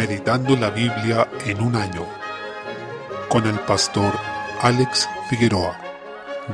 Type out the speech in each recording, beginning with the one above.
Meditando la Biblia en un año con el pastor Alex Figueroa.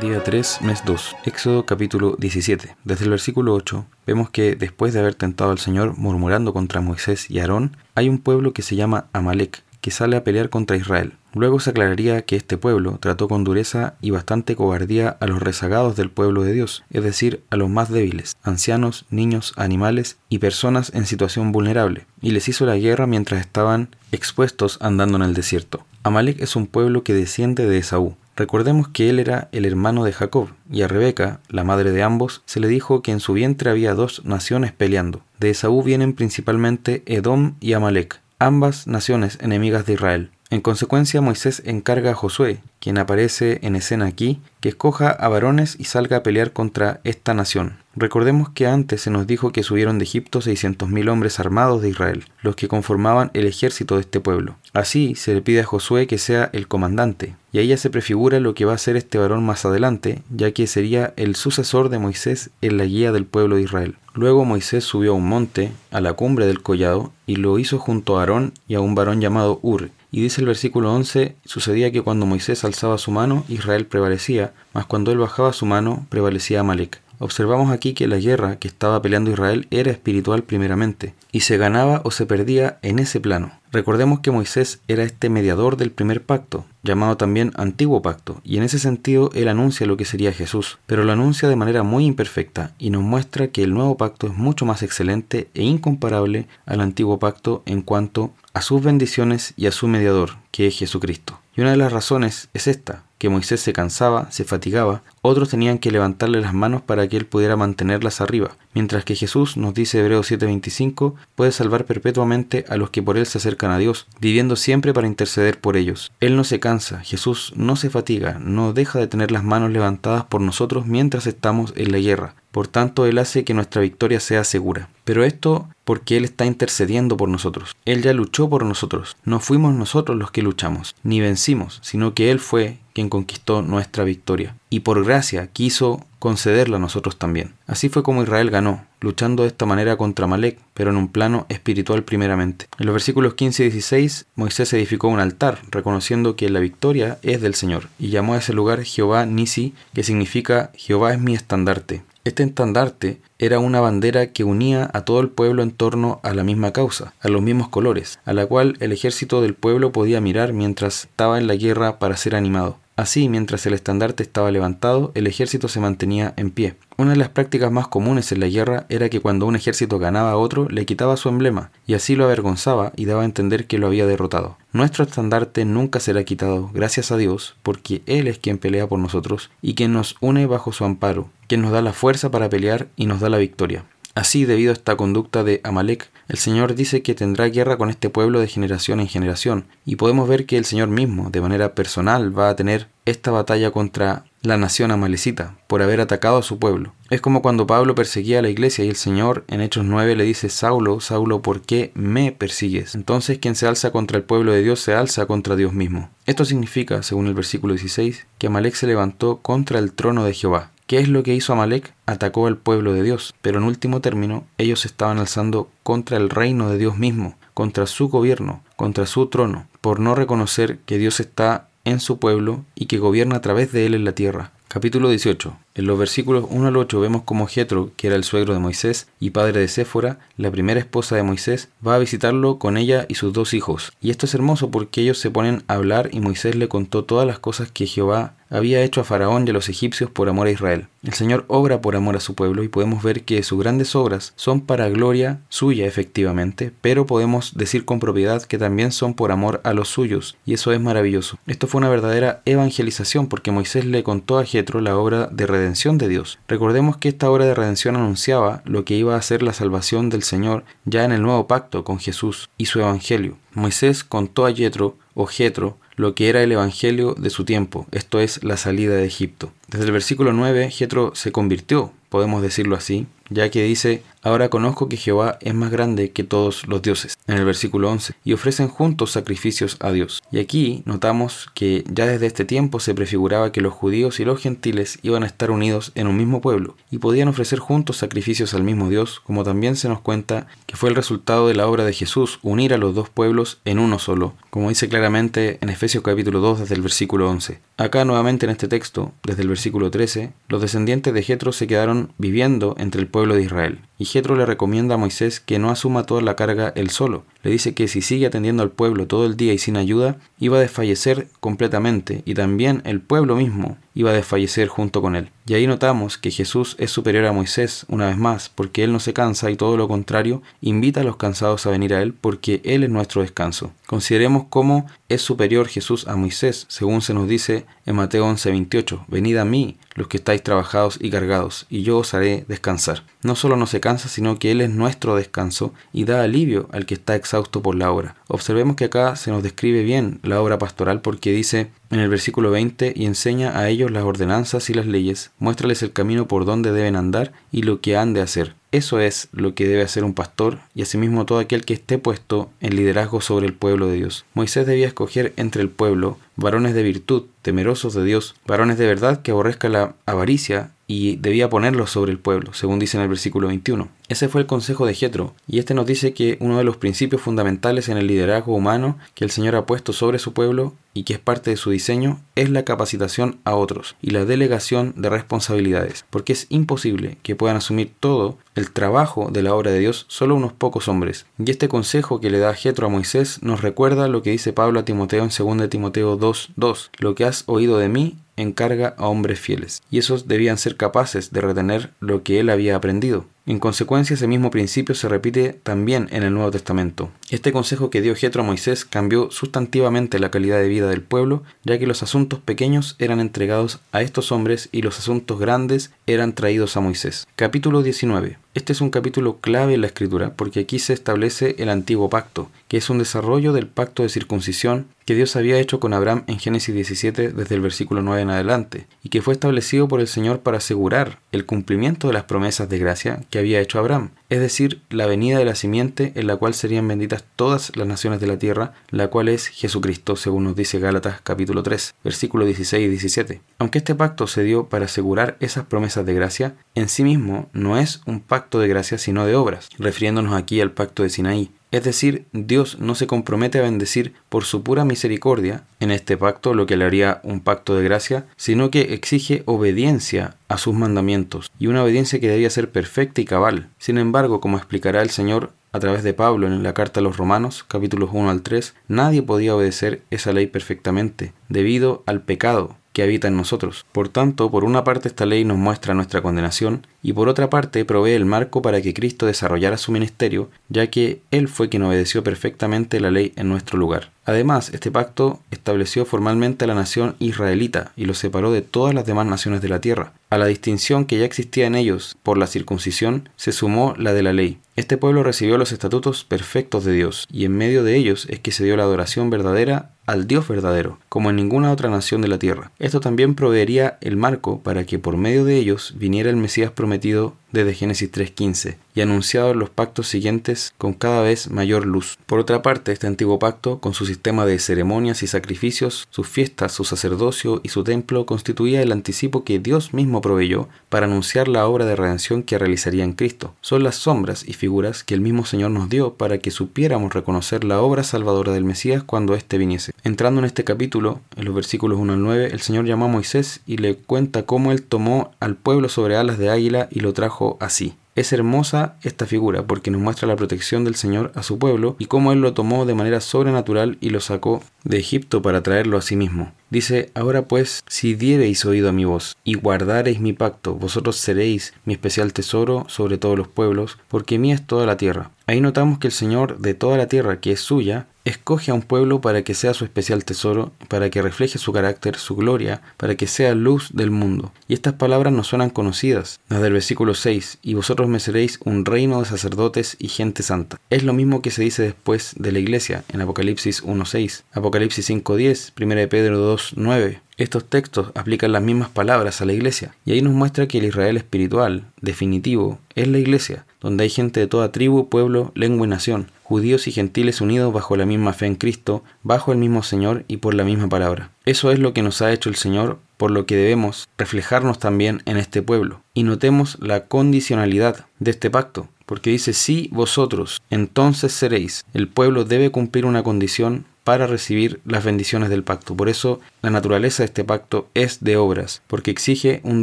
Día 3, mes 2, Éxodo capítulo 17. Desde el versículo 8 vemos que después de haber tentado al Señor murmurando contra Moisés y Aarón, hay un pueblo que se llama Amalek, que sale a pelear contra Israel. Luego se aclararía que este pueblo trató con dureza y bastante cobardía a los rezagados del pueblo de Dios, es decir, a los más débiles, ancianos, niños, animales y personas en situación vulnerable, y les hizo la guerra mientras estaban expuestos andando en el desierto. Amalek es un pueblo que desciende de Esaú. Recordemos que él era el hermano de Jacob, y a Rebeca, la madre de ambos, se le dijo que en su vientre había dos naciones peleando. De Esaú vienen principalmente Edom y Amalek, ambas naciones enemigas de Israel. En consecuencia, Moisés encarga a Josué, quien aparece en escena aquí, que escoja a varones y salga a pelear contra esta nación. Recordemos que antes se nos dijo que subieron de Egipto 600.000 hombres armados de Israel, los que conformaban el ejército de este pueblo. Así se le pide a Josué que sea el comandante, y a ella se prefigura lo que va a ser este varón más adelante, ya que sería el sucesor de Moisés en la guía del pueblo de Israel. Luego Moisés subió a un monte, a la cumbre del collado, y lo hizo junto a Aarón y a un varón llamado Ur, y dice el versículo 11, sucedía que cuando Moisés alzaba su mano, Israel prevalecía, mas cuando él bajaba su mano, prevalecía Amalek. Observamos aquí que la guerra que estaba peleando Israel era espiritual primeramente, y se ganaba o se perdía en ese plano. Recordemos que Moisés era este mediador del primer pacto, llamado también antiguo pacto, y en ese sentido él anuncia lo que sería Jesús, pero lo anuncia de manera muy imperfecta y nos muestra que el nuevo pacto es mucho más excelente e incomparable al antiguo pacto en cuanto a sus bendiciones y a su mediador, que es Jesucristo. Y una de las razones es esta, que Moisés se cansaba, se fatigaba, otros tenían que levantarle las manos para que él pudiera mantenerlas arriba, mientras que Jesús, nos dice Hebreos 7:25, puede salvar perpetuamente a los que por él se acercan a Dios, viviendo siempre para interceder por ellos. Él no se cansa, Jesús no se fatiga, no deja de tener las manos levantadas por nosotros mientras estamos en la guerra. Por tanto, Él hace que nuestra victoria sea segura. Pero esto porque Él está intercediendo por nosotros. Él ya luchó por nosotros. No fuimos nosotros los que luchamos, ni vencimos, sino que Él fue quien conquistó nuestra victoria. Y por gracia quiso concederla a nosotros también. Así fue como Israel ganó, luchando de esta manera contra Malek, pero en un plano espiritual primeramente. En los versículos 15 y 16, Moisés edificó un altar, reconociendo que la victoria es del Señor, y llamó a ese lugar Jehová Nisi, que significa Jehová es mi estandarte. Este estandarte era una bandera que unía a todo el pueblo en torno a la misma causa, a los mismos colores, a la cual el ejército del pueblo podía mirar mientras estaba en la guerra para ser animado. Así, mientras el estandarte estaba levantado, el ejército se mantenía en pie. Una de las prácticas más comunes en la guerra era que cuando un ejército ganaba a otro, le quitaba su emblema, y así lo avergonzaba y daba a entender que lo había derrotado. Nuestro estandarte nunca será quitado, gracias a Dios, porque Él es quien pelea por nosotros y quien nos une bajo su amparo, quien nos da la fuerza para pelear y nos da la victoria. Así, debido a esta conducta de Amalek, el Señor dice que tendrá guerra con este pueblo de generación en generación, y podemos ver que el Señor mismo, de manera personal, va a tener esta batalla contra la nación amalecita, por haber atacado a su pueblo. Es como cuando Pablo perseguía a la iglesia y el Señor en Hechos 9 le dice, Saulo, Saulo, ¿por qué me persigues? Entonces quien se alza contra el pueblo de Dios se alza contra Dios mismo. Esto significa, según el versículo 16, que Amalek se levantó contra el trono de Jehová. ¿Qué es lo que hizo Amalek? Atacó al pueblo de Dios, pero en último término ellos estaban alzando contra el reino de Dios mismo, contra su gobierno, contra su trono, por no reconocer que Dios está en su pueblo y que gobierna a través de él en la tierra. Capítulo 18. En los versículos 1 al 8 vemos como Jetro, que era el suegro de Moisés y padre de Séfora, la primera esposa de Moisés, va a visitarlo con ella y sus dos hijos. Y esto es hermoso porque ellos se ponen a hablar y Moisés le contó todas las cosas que Jehová había hecho a Faraón y a los egipcios por amor a Israel. El Señor obra por amor a su pueblo y podemos ver que sus grandes obras son para gloria suya efectivamente, pero podemos decir con propiedad que también son por amor a los suyos, y eso es maravilloso. Esto fue una verdadera evangelización porque Moisés le contó a Jetro la obra de redención de Dios. Recordemos que esta obra de redención anunciaba lo que iba a ser la salvación del Señor ya en el nuevo pacto con Jesús y su evangelio. Moisés contó a Jetro o Jetro lo que era el evangelio de su tiempo, esto es la salida de Egipto. Desde el versículo 9, Jetro se convirtió, podemos decirlo así, ya que dice, ahora conozco que Jehová es más grande que todos los dioses, en el versículo 11, y ofrecen juntos sacrificios a Dios. Y aquí notamos que ya desde este tiempo se prefiguraba que los judíos y los gentiles iban a estar unidos en un mismo pueblo, y podían ofrecer juntos sacrificios al mismo Dios, como también se nos cuenta que fue el resultado de la obra de Jesús unir a los dos pueblos en uno solo, como dice claramente en Efesios capítulo 2 desde el versículo 11. Acá nuevamente en este texto, desde el versículo 13, los descendientes de Jetro se quedaron viviendo entre el pueblo de Israel, y Jetro le recomienda a Moisés que no asuma toda la carga él solo. Le dice que si sigue atendiendo al pueblo todo el día y sin ayuda, iba a desfallecer completamente, y también el pueblo mismo iba a desfallecer junto con él. Y ahí notamos que Jesús es superior a Moisés una vez más, porque él no se cansa y todo lo contrario, invita a los cansados a venir a él porque él es nuestro descanso. Consideremos cómo es superior Jesús a Moisés, según se nos dice en Mateo 11:28, venid a mí los que estáis trabajados y cargados, y yo os haré descansar. No solo no se sino que Él es nuestro descanso y da alivio al que está exhausto por la obra. Observemos que acá se nos describe bien la obra pastoral porque dice en el versículo 20, y enseña a ellos las ordenanzas y las leyes, muéstrales el camino por donde deben andar y lo que han de hacer. Eso es lo que debe hacer un pastor y asimismo todo aquel que esté puesto en liderazgo sobre el pueblo de Dios. Moisés debía escoger entre el pueblo varones de virtud, temerosos de Dios, varones de verdad que aborrezca la avaricia y debía ponerlos sobre el pueblo, según dice en el versículo 21. Ese fue el consejo de Jetro, y este nos dice que uno de los principios fundamentales en el liderazgo humano que el Señor ha puesto sobre su pueblo y que es parte de su diseño es la capacitación a otros y la delegación de responsabilidades, porque es imposible que puedan asumir todo el trabajo de la obra de Dios solo unos pocos hombres. Y este consejo que le da Jetro a Moisés nos recuerda lo que dice Pablo a Timoteo en 2 Timoteo 2:2, lo que has oído de mí encarga a hombres fieles, y esos debían ser capaces de retener lo que él había aprendido. En consecuencia, ese mismo principio se repite también en el Nuevo Testamento. Este consejo que dio Jetro a Moisés cambió sustantivamente la calidad de vida del pueblo, ya que los asuntos pequeños eran entregados a estos hombres y los asuntos grandes eran traídos a Moisés. Capítulo 19. Este es un capítulo clave en la escritura porque aquí se establece el antiguo pacto, que es un desarrollo del pacto de circuncisión que Dios había hecho con Abraham en Génesis 17 desde el versículo 9 en adelante, y que fue establecido por el Señor para asegurar el cumplimiento de las promesas de gracia que había hecho Abraham, es decir, la venida de la simiente en la cual serían benditas todas las naciones de la tierra, la cual es Jesucristo, según nos dice Gálatas capítulo 3, versículo 16 y 17. Aunque este pacto se dio para asegurar esas promesas de gracia, en sí mismo no es un pacto de gracia sino de obras, refiriéndonos aquí al pacto de Sinaí. Es decir, Dios no se compromete a bendecir por su pura misericordia en este pacto, lo que le haría un pacto de gracia, sino que exige obediencia a sus mandamientos, y una obediencia que debía ser perfecta y cabal. Sin embargo, como explicará el Señor a través de Pablo en la carta a los Romanos, capítulos 1 al 3, nadie podía obedecer esa ley perfectamente, debido al pecado que habita en nosotros. Por tanto, por una parte esta ley nos muestra nuestra condenación y por otra parte provee el marco para que Cristo desarrollara su ministerio, ya que Él fue quien obedeció perfectamente la ley en nuestro lugar. Además, este pacto estableció formalmente a la nación israelita y lo separó de todas las demás naciones de la tierra. A la distinción que ya existía en ellos por la circuncisión se sumó la de la ley. Este pueblo recibió los estatutos perfectos de Dios, y en medio de ellos es que se dio la adoración verdadera al Dios verdadero, como en ninguna otra nación de la tierra. Esto también proveería el marco para que por medio de ellos viniera el Mesías prometido desde Génesis 3.15 y anunciado en los pactos siguientes con cada vez mayor luz. Por otra parte, este antiguo pacto, con su sistema de ceremonias y sacrificios, sus fiestas, su sacerdocio y su templo, constituía el anticipo que Dios mismo proveyó para anunciar la obra de redención que realizaría en Cristo. Son las sombras y figuras que el mismo Señor nos dio para que supiéramos reconocer la obra salvadora del Mesías cuando éste viniese. Entrando en este capítulo, en los versículos 1 al 9, el Señor llamó a Moisés y le cuenta cómo él tomó al pueblo sobre alas de águila y lo trajo así. Es hermosa esta figura porque nos muestra la protección del Señor a su pueblo y cómo Él lo tomó de manera sobrenatural y lo sacó de Egipto para traerlo a sí mismo. Dice, ahora pues, si diereis oído a mi voz y guardareis mi pacto, vosotros seréis mi especial tesoro sobre todos los pueblos, porque mía es toda la tierra. Ahí notamos que el Señor de toda la tierra que es suya, escoge a un pueblo para que sea su especial tesoro, para que refleje su carácter, su gloria, para que sea luz del mundo. Y estas palabras nos suenan conocidas, las del versículo 6, y vosotros me seréis un reino de sacerdotes y gente santa. Es lo mismo que se dice después de la iglesia en Apocalipsis 1.6, Apocalipsis 5.10, 1 Pedro 2.9. Estos textos aplican las mismas palabras a la iglesia, y ahí nos muestra que el Israel espiritual, definitivo, es la iglesia, donde hay gente de toda tribu, pueblo, lengua y nación, judíos y gentiles unidos bajo la misma fe en Cristo, bajo el mismo Señor y por la misma palabra. Eso es lo que nos ha hecho el Señor, por lo que debemos reflejarnos también en este pueblo. Y notemos la condicionalidad de este pacto, porque dice, si vosotros, entonces seréis. El pueblo debe cumplir una condición para recibir las bendiciones del pacto. Por eso la naturaleza de este pacto es de obras, porque exige un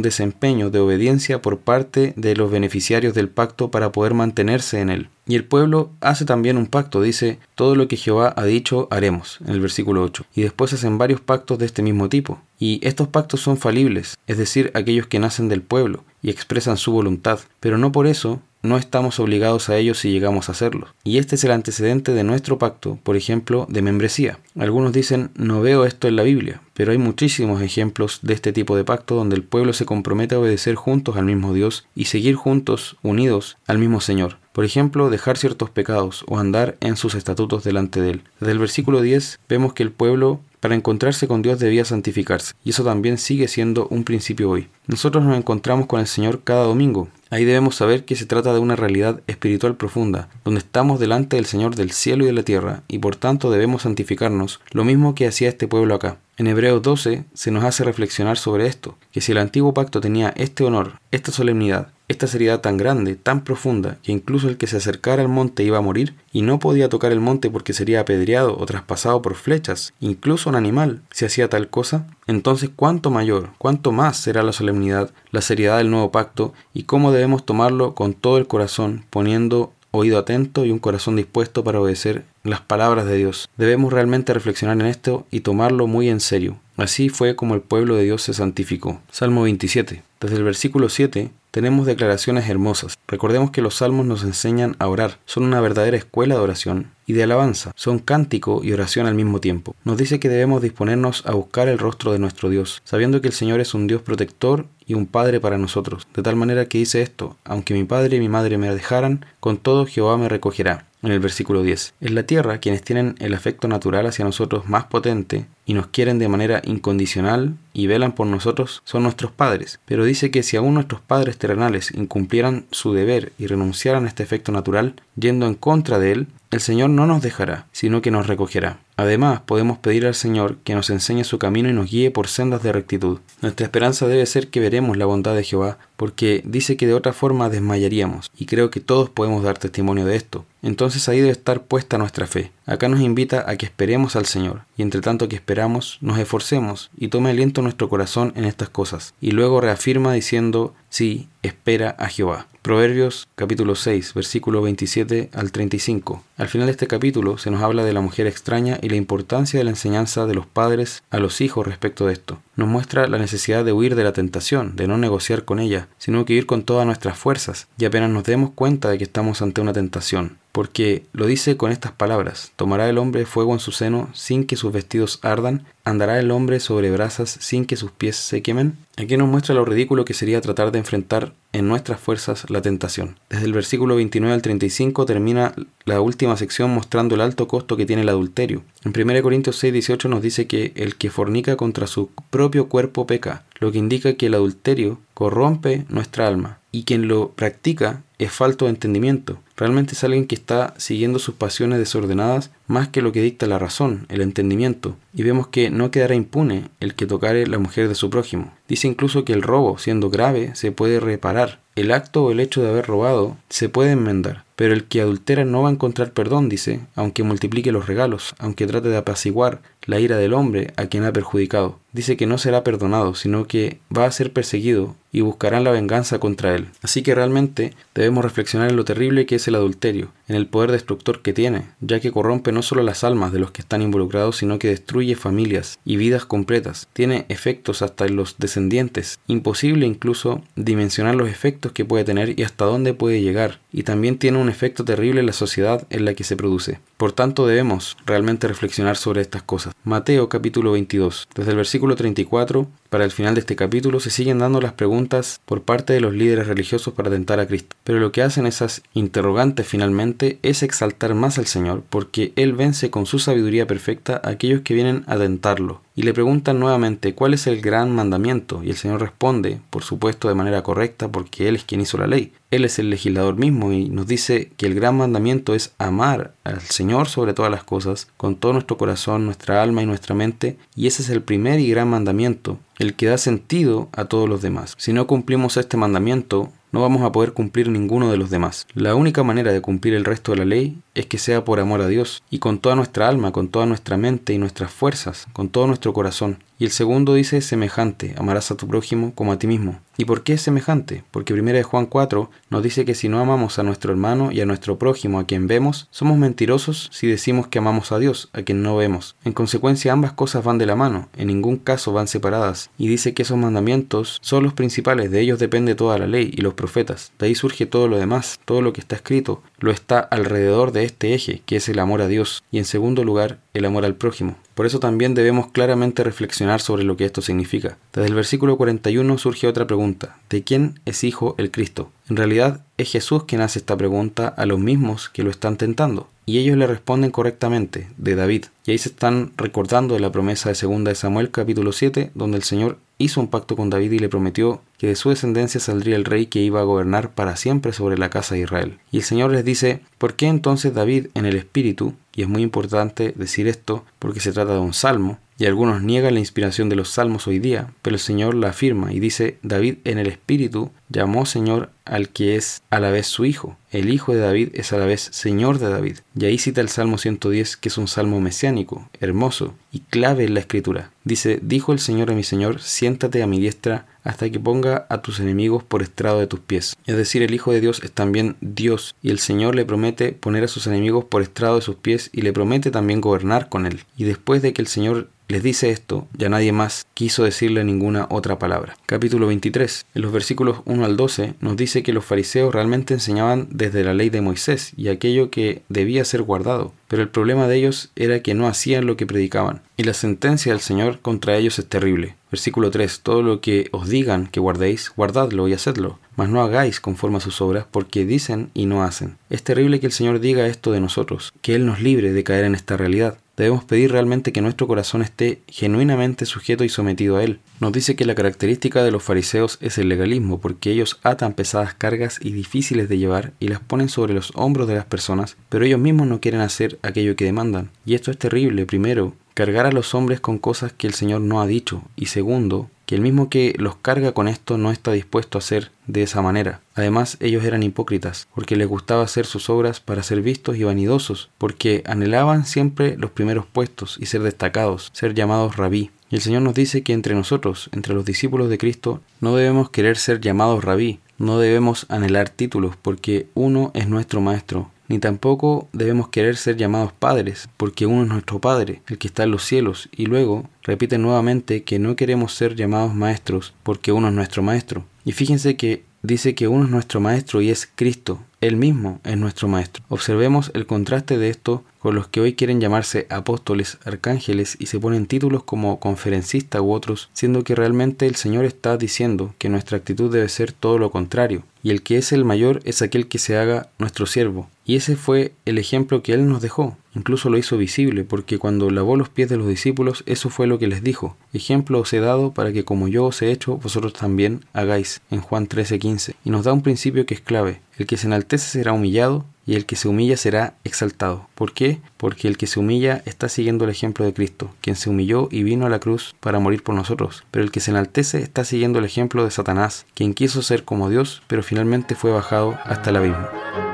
desempeño de obediencia por parte de los beneficiarios del pacto para poder mantenerse en él. Y el pueblo hace también un pacto, dice, todo lo que Jehová ha dicho haremos, en el versículo 8. Y después hacen varios pactos de este mismo tipo. Y estos pactos son falibles, es decir, aquellos que nacen del pueblo y expresan su voluntad, pero no por eso no estamos obligados a ellos si llegamos a hacerlo. Y este es el antecedente de nuestro pacto, por ejemplo, de membresía. Algunos dicen, no veo esto en la Biblia, pero hay muchísimos ejemplos de este tipo de pacto donde el pueblo se compromete a obedecer juntos al mismo Dios y seguir juntos, unidos, al mismo Señor. Por ejemplo, dejar ciertos pecados o andar en sus estatutos delante de Él. Desde el versículo 10 vemos que el pueblo para encontrarse con Dios debía santificarse, y eso también sigue siendo un principio hoy. Nosotros nos encontramos con el Señor cada domingo. Ahí debemos saber que se trata de una realidad espiritual profunda, donde estamos delante del Señor del cielo y de la tierra, y por tanto debemos santificarnos, lo mismo que hacía este pueblo acá. En Hebreos 12 se nos hace reflexionar sobre esto, que si el antiguo pacto tenía este honor, esta solemnidad, esta seriedad tan grande, tan profunda, que incluso el que se acercara al monte iba a morir, y no podía tocar el monte porque sería apedreado o traspasado por flechas, incluso un animal, si hacía tal cosa, entonces cuánto mayor, cuánto más será la solemnidad, la seriedad del nuevo pacto, y cómo debemos tomarlo con todo el corazón, poniendo oído atento y un corazón dispuesto para obedecer las palabras de Dios. Debemos realmente reflexionar en esto y tomarlo muy en serio. Así fue como el pueblo de Dios se santificó. Salmo 27. Desde el versículo 7 tenemos declaraciones hermosas. Recordemos que los salmos nos enseñan a orar. Son una verdadera escuela de oración y de alabanza. Son cántico y oración al mismo tiempo. Nos dice que debemos disponernos a buscar el rostro de nuestro Dios, sabiendo que el Señor es un Dios protector y un Padre para nosotros. De tal manera que dice esto, aunque mi Padre y mi Madre me dejaran, con todo Jehová me recogerá en el versículo 10. En la tierra, quienes tienen el afecto natural hacia nosotros más potente y nos quieren de manera incondicional y velan por nosotros son nuestros padres. Pero dice que si aún nuestros padres terrenales incumplieran su deber y renunciaran a este efecto natural, yendo en contra de él, el Señor no nos dejará, sino que nos recogerá. Además, podemos pedir al Señor que nos enseñe su camino y nos guíe por sendas de rectitud. Nuestra esperanza debe ser que veremos la bondad de Jehová, porque dice que de otra forma desmayaríamos, y creo que todos podemos dar testimonio de esto. Entonces ahí debe estar puesta nuestra fe. Acá nos invita a que esperemos al Señor, y entre tanto que esperamos, nos esforcemos y tome aliento nuestro corazón en estas cosas. Y luego reafirma diciendo, sí, espera a Jehová. Proverbios capítulo 6, versículo 27 al 35. Al final de este capítulo se nos habla de la mujer extraña y la importancia de la enseñanza de los padres a los hijos respecto de esto. Nos muestra la necesidad de huir de la tentación, de no negociar con ella, sino que ir con todas nuestras fuerzas, y apenas nos demos cuenta de que estamos ante una tentación, porque lo dice con estas palabras, tomará el hombre fuego en su seno sin que sus vestidos ardan, andará el hombre sobre brasas sin que sus pies se quemen. Aquí nos muestra lo ridículo que sería tratar de enfrentar en nuestras fuerzas la tentación. Desde el versículo 29 al 35 termina la última sección mostrando el alto costo que tiene el adulterio. En 1 Corintios 6, 18 nos dice que el que fornica contra su propio cuerpo peca, lo que indica que el adulterio corrompe nuestra alma y quien lo practica es falto de entendimiento. Realmente es alguien que está siguiendo sus pasiones desordenadas más que lo que dicta la razón, el entendimiento. Y vemos que no quedará impune el que tocare la mujer de su prójimo. Dice incluso que el robo, siendo grave, se puede reparar. El acto o el hecho de haber robado se puede enmendar. Pero el que adultera no va a encontrar perdón, dice, aunque multiplique los regalos, aunque trate de apaciguar la ira del hombre a quien ha perjudicado. Dice que no será perdonado, sino que va a ser perseguido y buscarán la venganza contra él. Así que realmente debemos reflexionar en lo terrible que es el adulterio, en el poder destructor que tiene, ya que corrompe no solo las almas de los que están involucrados, sino que destruye familias y vidas completas. Tiene efectos hasta en los descendientes. Imposible incluso dimensionar los efectos que puede tener y hasta dónde puede llegar. Y también tiene efecto terrible en la sociedad en la que se produce. Por tanto debemos realmente reflexionar sobre estas cosas. Mateo capítulo 22. Desde el versículo 34 para el final de este capítulo se siguen dando las preguntas por parte de los líderes religiosos para tentar a Cristo. Pero lo que hacen esas interrogantes finalmente es exaltar más al Señor porque Él vence con su sabiduría perfecta a aquellos que vienen a tentarlo. Y le preguntan nuevamente cuál es el gran mandamiento y el Señor responde, por supuesto de manera correcta porque Él es quien hizo la ley. Él es el legislador mismo y nos dice que el gran mandamiento es amar al Señor sobre todas las cosas, con todo nuestro corazón, nuestra alma y nuestra mente, y ese es el primer y gran mandamiento, el que da sentido a todos los demás. Si no cumplimos este mandamiento, no vamos a poder cumplir ninguno de los demás. La única manera de cumplir el resto de la ley es que sea por amor a Dios y con toda nuestra alma, con toda nuestra mente y nuestras fuerzas, con todo nuestro corazón. Y el segundo dice semejante, amarás a tu prójimo como a ti mismo. ¿Y por qué es semejante? Porque 1 Juan 4 nos dice que si no amamos a nuestro hermano y a nuestro prójimo a quien vemos, somos mentirosos si decimos que amamos a Dios a quien no vemos. En consecuencia ambas cosas van de la mano, en ningún caso van separadas. Y dice que esos mandamientos son los principales, de ellos depende toda la ley y los profetas. De ahí surge todo lo demás, todo lo que está escrito, lo está alrededor de este eje, que es el amor a Dios, y en segundo lugar, el amor al prójimo. Por eso también debemos claramente reflexionar sobre lo que esto significa. Desde el versículo 41 surge otra pregunta. ¿De quién es hijo el Cristo? En realidad es Jesús quien hace esta pregunta a los mismos que lo están tentando. Y ellos le responden correctamente, de David. Y ahí se están recordando de la promesa de 2 de Samuel capítulo 7, donde el Señor hizo un pacto con David y le prometió que de su descendencia saldría el rey que iba a gobernar para siempre sobre la casa de Israel. Y el Señor les dice, ¿por qué entonces David en el Espíritu, y es muy importante decir esto porque se trata de un salmo, y algunos niegan la inspiración de los salmos hoy día, pero el Señor la afirma y dice, David en el Espíritu llamó Señor al que es a la vez su hijo. El hijo de David es a la vez Señor de David. Y ahí cita el Salmo 110, que es un salmo mesiánico, hermoso y clave en la escritura. Dice, dijo el Señor a mi Señor, siéntate a mi diestra hasta que ponga a tus enemigos por estrado de tus pies. Es decir, el Hijo de Dios es también Dios, y el Señor le promete poner a sus enemigos por estrado de sus pies y le promete también gobernar con él. Y después de que el Señor les dice esto, ya nadie más quiso decirle ninguna otra palabra. Capítulo 23. En los versículos 1 al 12 nos dice que los fariseos realmente enseñaban desde la ley de Moisés y aquello que debía ser guardado, pero el problema de ellos era que no hacían lo que predicaban. Y la sentencia del Señor contra ellos es terrible. Versículo 3. Todo lo que os digan que guardéis, guardadlo y hacedlo, mas no hagáis conforme a sus obras, porque dicen y no hacen. Es terrible que el Señor diga esto de nosotros, que Él nos libre de caer en esta realidad. Debemos pedir realmente que nuestro corazón esté genuinamente sujeto y sometido a Él. Nos dice que la característica de los fariseos es el legalismo, porque ellos atan pesadas cargas y difíciles de llevar y las ponen sobre los hombros de las personas, pero ellos mismos no quieren hacer aquello que demandan. Y esto es terrible, primero, cargar a los hombres con cosas que el Señor no ha dicho, y segundo, que el mismo que los carga con esto no está dispuesto a hacer de esa manera. Además, ellos eran hipócritas, porque les gustaba hacer sus obras para ser vistos y vanidosos, porque anhelaban siempre los primeros puestos y ser destacados, ser llamados rabí. Y el Señor nos dice que entre nosotros, entre los discípulos de Cristo, no debemos querer ser llamados rabí, no debemos anhelar títulos, porque uno es nuestro Maestro, ni tampoco debemos querer ser llamados padres, porque uno es nuestro Padre, el que está en los cielos, y luego repite nuevamente que no queremos ser llamados maestros, porque uno es nuestro Maestro. Y fíjense que dice que uno es nuestro Maestro y es Cristo, él mismo es nuestro Maestro. Observemos el contraste de esto con los que hoy quieren llamarse apóstoles, arcángeles y se ponen títulos como conferencista u otros, siendo que realmente el Señor está diciendo que nuestra actitud debe ser todo lo contrario, y el que es el mayor es aquel que se haga nuestro siervo. Y ese fue el ejemplo que Él nos dejó, incluso lo hizo visible, porque cuando lavó los pies de los discípulos, eso fue lo que les dijo. Ejemplo os he dado para que como yo os he hecho, vosotros también hagáis, en Juan 13:15. Y nos da un principio que es clave. El que se enaltece será humillado, y el que se humilla será exaltado. ¿Por qué? Porque el que se humilla está siguiendo el ejemplo de Cristo, quien se humilló y vino a la cruz para morir por nosotros. Pero el que se enaltece está siguiendo el ejemplo de Satanás, quien quiso ser como Dios, pero finalmente fue bajado hasta el abismo.